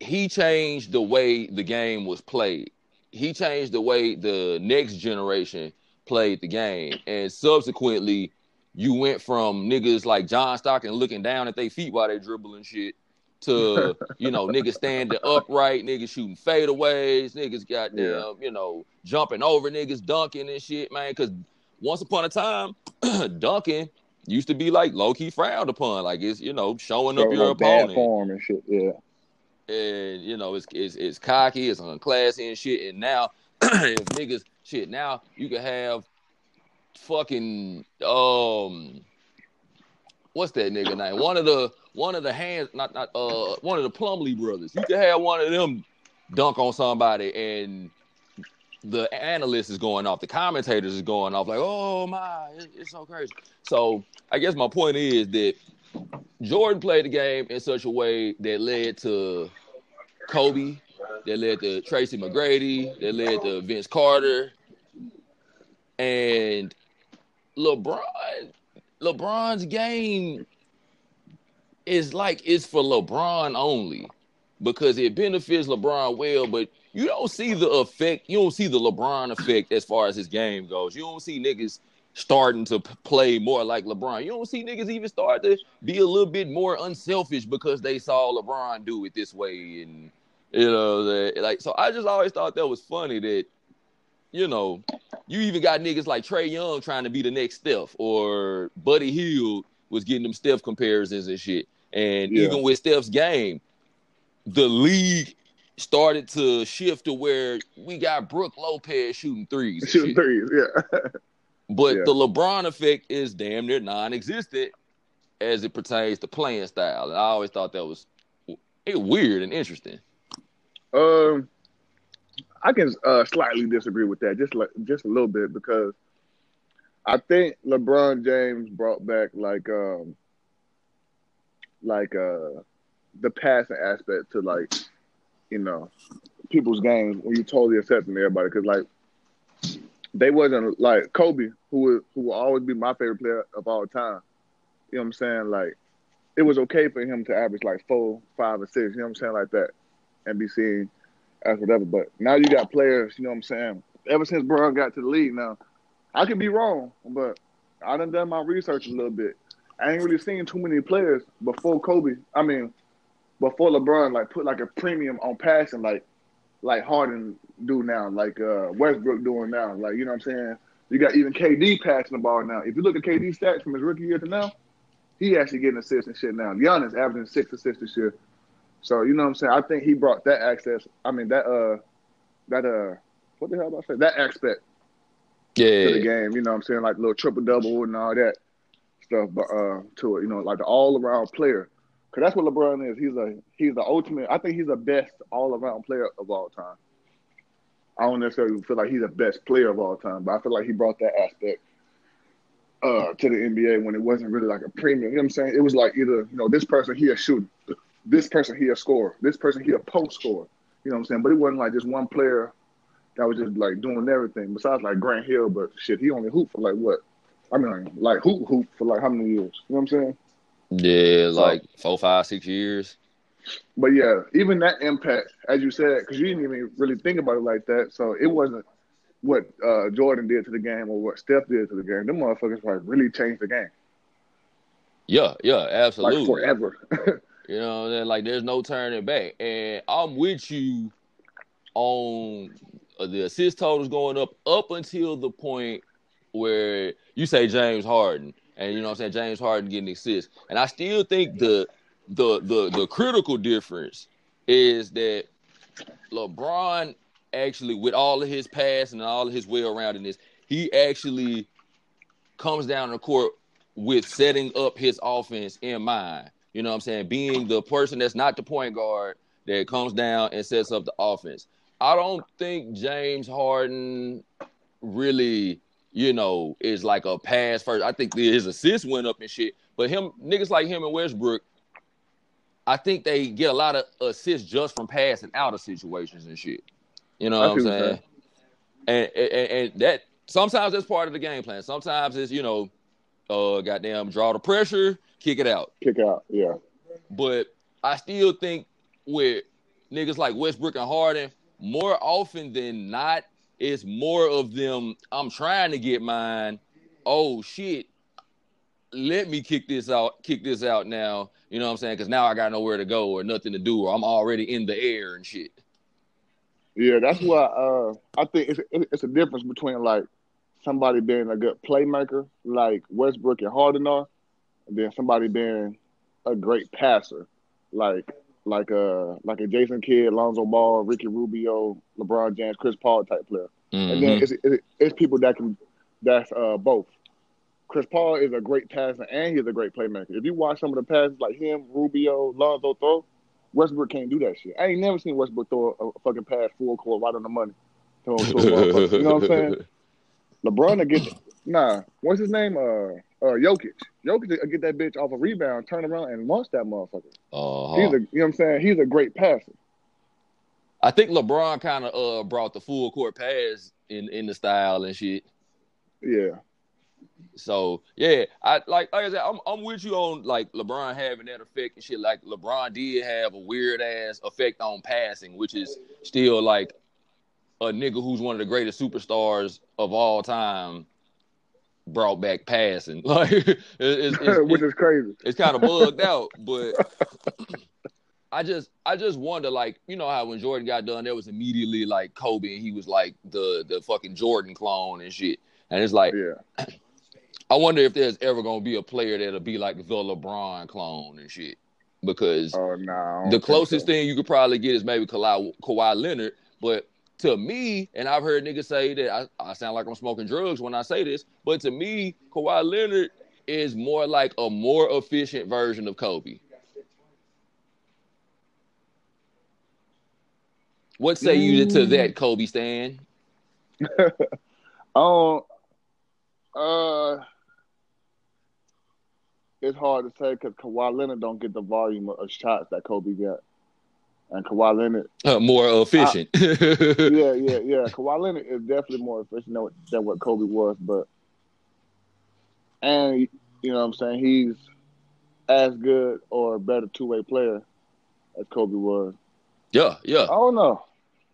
he changed the way the game was played. He changed the way the next generation played the game. And subsequently, you went from niggas like John Stockton looking down at their feet while they dribbling shit to, you know, niggas standing upright, niggas shooting fadeaways, niggas goddamn, Yeah. you know, jumping over niggas, dunking and shit, man. Because once upon a time, dunking used to be like low key frowned upon. Like it's, you know, showing up your up bad opponent form and shit. Yeah. and you know it's it's, it's cocky, it's unclassy and shit. And now, if niggas shit, now you can have fucking um, what's that nigga name? One of the one of the hands, not not uh, one of the Plumlee brothers. You can have one of them dunk on somebody, and the analyst is going off, the commentators is going off, like, oh my, it's so crazy. So I guess my point is that Jordan played the game in such a way that led to Kobe, that led to Tracy McGrady, that led to Vince Carter, and LeBron. LeBron's game is like it's for LeBron only because it benefits LeBron well, but you don't see the effect. You don't see the LeBron effect as far as his game goes. You don't see niggas starting to play more like LeBron. You don't see niggas even start to be a little bit more unselfish because they saw LeBron do it this way, and you know, like so. I just always thought that was funny that you know you even got niggas like Trae Young trying to be the next Steph, or Buddy Hield was getting them Steph comparisons and shit. And yeah. even with Steph's game, the league started to shift to where we got Brook Lopez shooting threes. Shooting threes, yeah. but yeah. the LeBron effect is damn near non-existent as it pertains to playing style. And I always thought that was weird and interesting. Um, I can uh, slightly disagree with that, just like just a little bit, because I think LeBron James brought back like um like uh the passing aspect to like you know people's games when you totally accepting everybody because like they wasn't like Kobe who would who will always be my favorite player of all time. You know what I'm saying? Like it was okay for him to average like four, five, or six. You know what I'm saying? Like that, and be seen as whatever. But now you got players. You know what I'm saying? Ever since Bron got to the league, now I could be wrong, but I done done my research a little bit. I ain't really seen too many players before Kobe. I mean, before LeBron, like put like a premium on passing, like like Harden do now, like uh, Westbrook doing now. Like you know what I'm saying? You got even KD passing the ball now. If you look at KD stats from his rookie year to now, he actually getting assists and shit now. Giannis averaging six assists this year. So you know what I'm saying? I think he brought that access. I mean that uh that uh what the hell about I say? That aspect yeah. to the game. You know what I'm saying? Like little triple double and all that stuff but, uh, to it. You know, like the all around player. Cause that's what LeBron is. He's a he's the ultimate. I think he's the best all around player of all time. I don't necessarily feel like he's the best player of all time, but I feel like he brought that aspect uh, to the NBA when it wasn't really like a premium. You know what I'm saying? It was like either you know this person here a shooter, this person here a scorer, this person here post score. You know what I'm saying? But it wasn't like just one player that was just like doing everything. Besides like Grant Hill, but shit, he only hooped for like what? I mean, like hoop hoop for like how many years? You know what I'm saying? Yeah, like so, four, five, six years. But yeah, even that impact, as you said, because you didn't even really think about it like that. So it wasn't what uh, Jordan did to the game or what Steph did to the game. Them motherfuckers like really changed the game. Yeah, yeah, absolutely. Like forever. you know, like there's no turning back. And I'm with you on uh, the assist totals going up up until the point where you say James Harden, and you know what I'm saying James Harden getting assists, and I still think the the the the critical difference is that LeBron actually, with all of his pass and all of his well roundedness, he actually comes down the court with setting up his offense in mind. You know what I'm saying? Being the person that's not the point guard that comes down and sets up the offense. I don't think James Harden really, you know, is like a pass first. I think his assists went up and shit. But him, niggas like him and Westbrook, I think they get a lot of assists just from passing out of situations and shit. You know what I'm saying? And, and, and that sometimes that's part of the game plan. Sometimes it's you know, uh, goddamn, draw the pressure, kick it out, kick out, yeah. But I still think with niggas like Westbrook and Harden, more often than not, it's more of them. I'm trying to get mine. Oh shit! Let me kick this out. Kick this out now. You know what I'm saying? Because now I got nowhere to go or nothing to do, or I'm already in the air and shit. Yeah, that's why uh, I think it's it's a difference between like somebody being a good playmaker, like Westbrook and Harden are, and then somebody being a great passer, like like a like a Jason Kidd, Lonzo Ball, Ricky Rubio, LeBron James, Chris Paul type player. Mm-hmm. And then mm-hmm. it's, it's people that can that's uh, both. Chris Paul is a great passer and he's a great playmaker. If you watch some of the passes like him, Rubio, Lonzo throw, Westbrook can't do that shit. I ain't never seen Westbrook throw a, a fucking pass full court right on the money. To, to. You know what I'm saying? LeBron to get nah. What's his name? Uh, uh, Jokic. Jokic to get that bitch off a rebound, turn around and launch that motherfucker. Uh-huh. He's a, you know what I'm saying? He's a great passer. I think LeBron kind of uh brought the full court pass in in the style and shit. Yeah. So yeah, I like like I said, I'm I'm with you on like LeBron having that effect and shit. Like LeBron did have a weird ass effect on passing, which is still like a nigga who's one of the greatest superstars of all time brought back passing. Like it, it's, it's, Which is crazy. it's kind of bugged out, but I just I just wonder, like, you know how when Jordan got done, there was immediately like Kobe, and he was like the the fucking Jordan clone and shit. And it's like Yeah. I wonder if there's ever gonna be a player that'll be like the LeBron clone and shit. Because Oh no. The closest thing you could probably get is maybe Kawhi, Kawhi Leonard, but to me, and I've heard niggas say that I, I sound like I'm smoking drugs when I say this, but to me, Kawhi Leonard is more like a more efficient version of Kobe. What say you to that, Kobe Stan? Oh, uh, it's hard to say because Kawhi Leonard don't get the volume of shots that Kobe got, and Kawhi Leonard, Uh, more efficient. yeah, yeah, yeah. Kawhi Leonard is definitely more efficient than what, than what Kobe was, but and you know what I'm saying he's as good or better two way player as Kobe was. yeah, yeah. I don't know.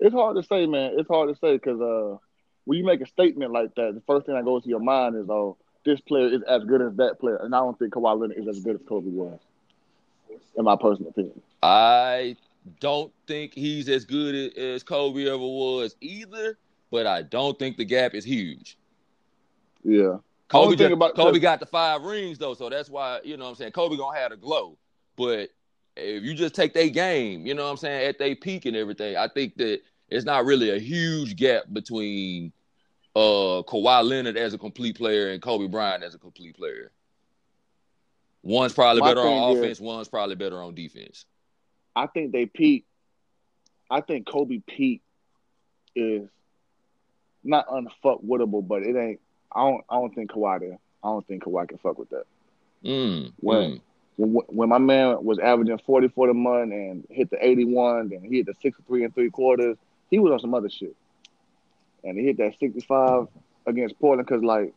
It's hard to say, man. It's hard to say because uh, when you make a statement like that, the first thing that goes to your mind is, "Oh, this player is as good as that player," and I don't think Kawhi Leonard is as good as Kobe was, in my personal opinion. I don't think he's as good as Kobe ever was either, but I don't think the gap is huge. Yeah, Kobe, just- about- Kobe got the five rings though, so that's why you know what I'm saying Kobe gonna have the glow. But if you just take their game, you know what I'm saying, at their peak and everything, I think that it's not really a huge gap between uh Kawhi Leonard as a complete player and Kobe Bryant as a complete player. One's probably My better on thing is- offense, one's probably better on defense. I think they peak. I think Kobe peak is not unfuckwittable, but it ain't. I don't. I don't think Kawhi there. I don't think Kawhi can fuck with that. Mm, When- mm. when when my man was averaging 40 for the month and hit the 81, then he hit the 63 and three quarters, he was on some other shit. And he hit that 65 against Portland because, like,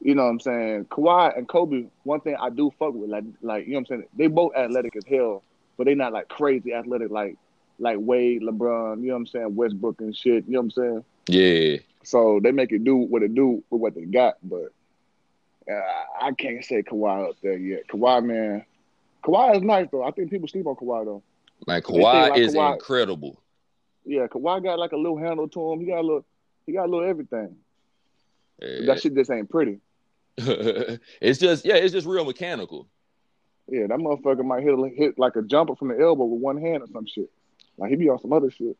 you know what I'm saying? Kawhi and Kobe, one thing I do fuck with, like, like you know what I'm saying? They both athletic as hell, but they not like crazy athletic like like Wade, LeBron, you know what I'm saying? Westbrook and shit, you know what I'm saying? Yeah. So they make it do what it do with what they got, but uh, I can't say Kawhi up there yet. Kawhi, man, Kawhi is nice though. I think people sleep on Kawhi though. Like Kawhi like, is Kawhi- incredible. Yeah, Kawhi got like a little handle to him. He got a little, he got a little everything. Yeah. that shit just ain't pretty. it's just yeah, it's just real mechanical. Yeah, that motherfucker might hit hit like a jumper from the elbow with one hand or some shit. Like he be on some other shit.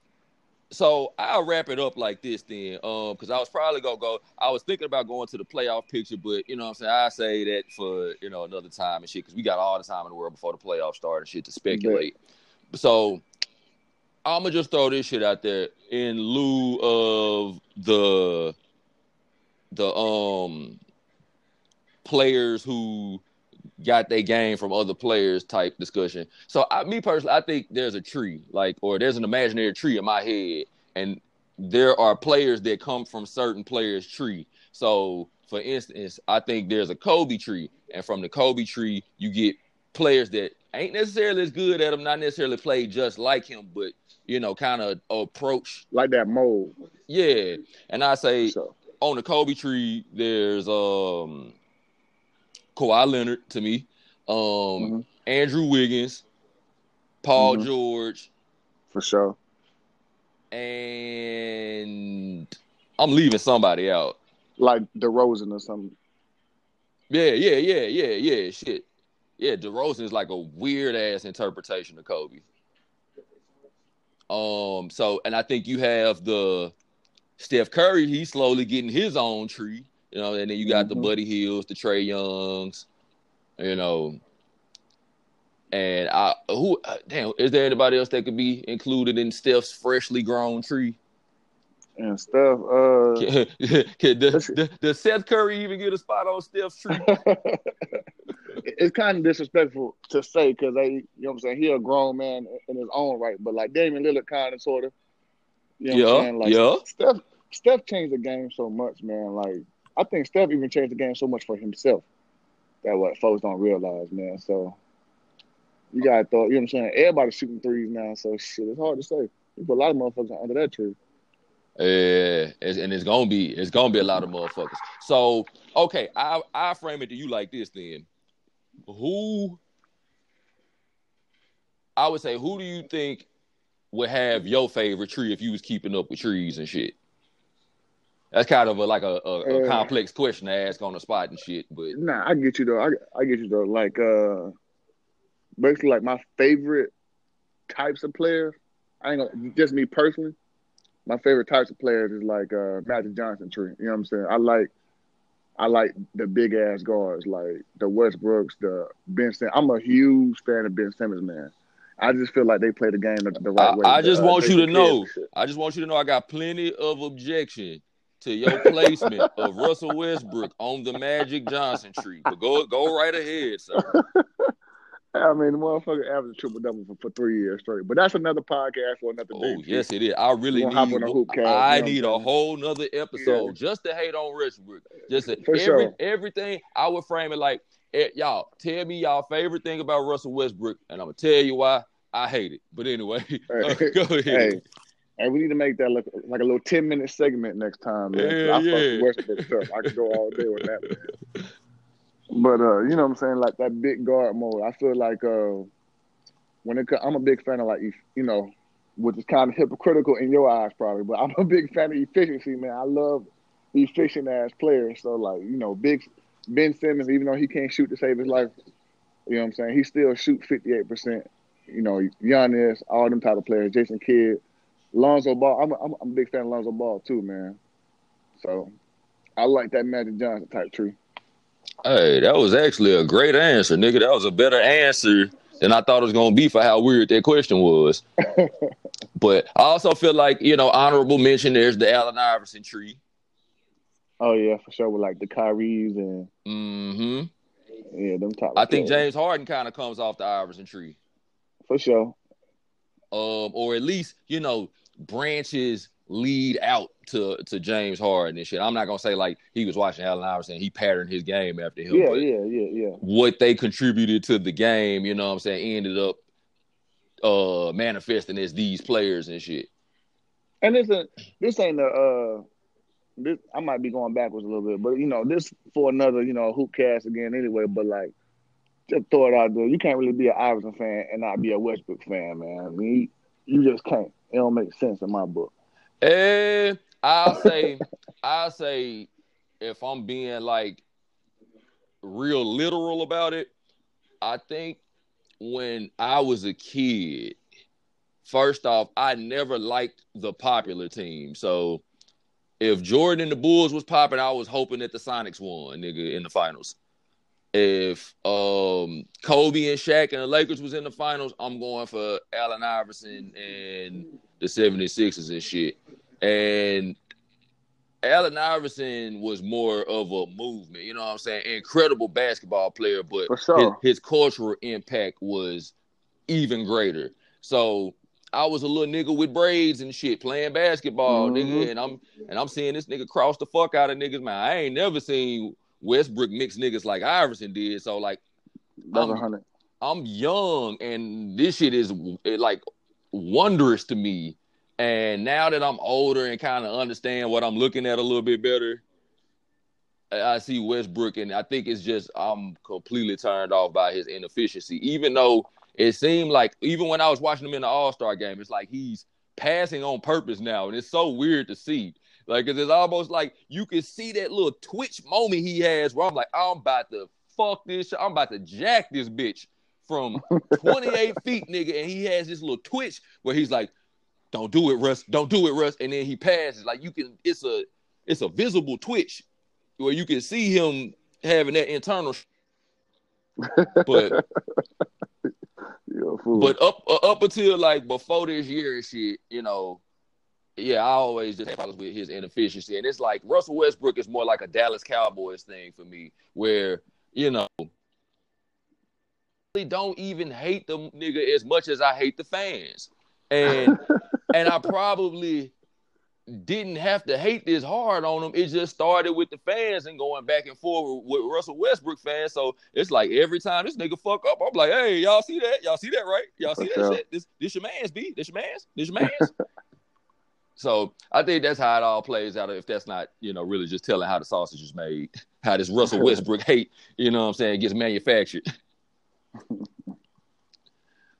So I'll wrap it up like this then, um, because I was probably gonna go. I was thinking about going to the playoff picture, but you know what I'm saying. I say that for you know another time and shit, because we got all the time in the world before the playoffs start and shit to speculate. So I'm gonna just throw this shit out there in lieu of the the um players who got their game from other players type discussion. So I, me personally, I think there's a tree, like, or there's an imaginary tree in my head, and there are players that come from certain players' tree. So, for instance, I think there's a Kobe tree, and from the Kobe tree, you get players that ain't necessarily as good at him, not necessarily play just like him, but you know, kind of approach. Like that mold. Yeah, and I say So on the Kobe tree, there's um Kawhi Leonard to me, um Mhm. Andrew Wiggins, Paul Mhm. George, for sure. and I'm leaving somebody out. Like DeRozan or something. Yeah, yeah, yeah, yeah, yeah. Shit. Yeah, DeRozan is like a weird ass interpretation of Kobe. Um, so and I think you have the Steph Curry, he's slowly getting his own tree, you know, and then you got the Mhm. Buddy Hields, the Trae Youngs, you know. And I who uh, damn, is there anybody else that could be included in Steph's freshly grown tree? and stuff. Uh, Can, can, does, does- Seth Curry even get a spot on Steph's tree? it's kind of disrespectful to say because they, you know what I'm saying, he a grown man in his own right, but like Damian Lillard kind of sort of, you know what Yeah, I'm saying? Like yeah. Steph, Steph changed the game so much, man. Like I think Steph even changed the game so much for himself that what folks don't realize, man. So you gotta throw, you know what I'm saying? Everybody's shooting threes now, so shit, it's hard to say. You put a lot of motherfuckers under that tree. Yeah, it's- and it's gonna be it's gonna be a lot of motherfuckers. So okay, I I frame it to you like this then. Who I would say who do you think would have your favorite tree if you was keeping up with trees and shit? That's kind of a, like a, a, a Uh, complex question to ask on the spot and shit, but Nah, I get you though. I I get you though. Like uh, basically like my favorite types of players. I ain't gonna just me personally. My favorite types of players is like uh Magic Johnson tree. You know what I'm saying? I like I like the big ass guards like the Westbrooks, the Ben Simmons. I'm a huge fan of Ben Simmons, man. I just feel like they play the game the, the right I, way. I just Uh, want you to know. I just want you to know I got plenty of objection to your placement of Russell Westbrook on the Magic Johnson tree. But go go right ahead, sir. I mean, the motherfucker averaged triple double for, for three years straight. But that's another podcast for another day. Oh yes, it is. I really We're hop need. on a hoop cast, I you know need a whole nother episode just to hate on Westbrook. Just to, For every, sure. everything. I would frame it like, eh, y'all tell me y'all favorite thing about Russell Westbrook, and I'm gonna tell you why I hate it. But anyway, uh, go ahead. Hey, hey, we need to make that look like a little ten minute segment next time, man. Yeah, I yeah. Westbrook stuff. I could go all day with that, man. But uh, you know what I'm saying, like that big guard mode. I feel like uh, when it, I'm a big fan of like you you know, which is kind of hypocritical in your eyes probably, but I'm a big fan of efficiency, man. I love efficient ass players. So like you know, big Ben Simmons, even though he can't shoot to save his life, you know what I'm saying, he still shoot 58 percent. You know, Giannis, all them type of players, Jason Kidd, Lonzo Ball. I'm a, I'm, a- big fan of Lonzo Ball too, man. So I like that Magic Johnson type tree. Hey, that was actually a great answer, nigga. That was a better answer than I thought it was gonna be for how weird that question was. but I also feel like you know, honorable mention. There's the Allen Iverson tree. Oh yeah, for sure. With like the Kyries and hmm yeah, them type. Of I think players. James Harden kind of comes off the Iverson tree. for sure. um, or at least you know branches lead out to to James Harden and shit. I'm not gonna say like he was watching Allen Iverson, he patterned his game after him. Yeah, yeah, yeah, yeah. What they contributed to the game, you know what I'm saying, ended up uh manifesting as these players and shit. And this a, this ain't a uh this I might be going backwards a little bit, but you know this for another you know hoop cast again anyway. But like just throw it out there. You can't really be an Iverson fan and not be a Westbrook fan, man. I mean, you, you just can't. It don't make sense in my book. And I'll say, I'll say, if I'm being like real literal about it, I think when I was a kid, first off, I never liked the popular team. So if Jordan and the Bulls was popping, I was hoping that the Sonics won, nigga, in the finals. If um Kobe and Shaq and the Lakers was in the finals, I'm going for Allen Iverson and the 76ers and shit. And Allen Iverson was more of a movement, you know what I'm saying? Incredible basketball player, but sure. his, his cultural impact was even greater. So I was a little nigga with braids and shit playing basketball, Mhm. nigga, and I'm and I'm seeing this nigga cross the fuck out of niggas, man. I ain't never seen Westbrook mix niggas like Iverson did. So like Um. I'm young and this shit is it, like wondrous to me. And now that I'm older and kind of understand what I'm looking at a little bit better, I I see Westbrook and I think it's just I'm completely turned off by his inefficiency. Even though it seemed like even when I was watching him in the All Star game, it's like he's passing on purpose now, and it's so weird to see. Like 'cause it's almost like you can see that little twitch moment he has where I'm like, I'm about to fuck this. I'm about to jack this bitch from 28 feet, nigga, and he has this little twitch where he's like, "Don't do it, Russ. Don't do it, Russ." And then he passes. Like you can, it's a, it's a visible twitch where you can see him having that internal. sh- But You're a fool. but up uh, up until like before this year and shit, you know, yeah, I always just have problems with his inefficiency, and it's like Russell Westbrook is more like a Dallas Cowboys thing for me, where you know. I don't even hate the nigga as much as I hate the fans, and and I probably didn't have to hate this hard on him. It just started with the fans and going back and forth with Russell Westbrook fans. So it's like every time this nigga fuck up, I'm like, hey, y'all see that? Y'all see that, right? Y'all see that shit? This this your man's B. This your man's. This your man's. so I think that's how it all plays out. If that's not, you know, really just telling how the sausage is made, how this Russell Westbrook hate, you know what I'm saying, gets manufactured.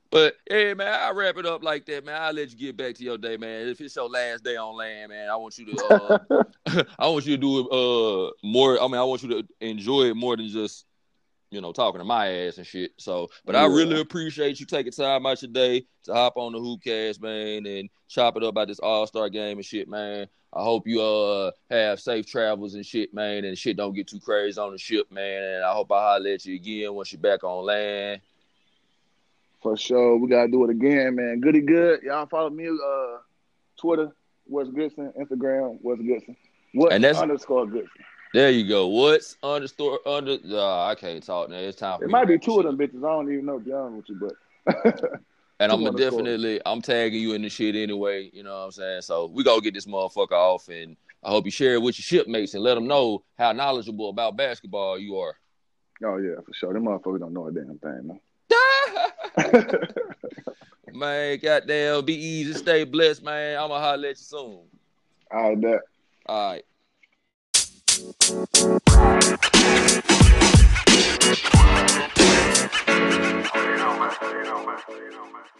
But hey, man, I wrap it up like that, man. I'll let you get back to your day, man. If it's your last day on land, man, I want you to, uh, I want you to do it uh, more. I mean, I want you to enjoy it more than just, you know, talking to my ass and shit. So, but yeah. I really appreciate you taking time out your day to hop on the Hoopcast, man, and chop it up about this All Star game and shit, man. I hope you uh have safe travels and shit, man, and shit don't get too crazy on the ship, man. And I hope I holler at you again once you're back on land. For sure. We gotta do it again, man. Goody good. Y'all follow me uh Twitter, What's Goodson, Instagram, What's Goodson. What and that's, underscore Goodson. There you go. What's underscore under uh, I can't talk now. It's time It might be two of them bitches. I don't even know, be honest with you, but And I'm definitely I'm tagging you in the shit anyway, you know what I'm saying? So we gonna get this motherfucker off and I hope you share it with your shipmates and let them know how knowledgeable about basketball you are. Oh yeah, for sure. Them motherfuckers don't know a damn thing, man. man, goddamn, be easy, stay blessed, man. I'ma holler at you soon. All right, bet. All right. Man. You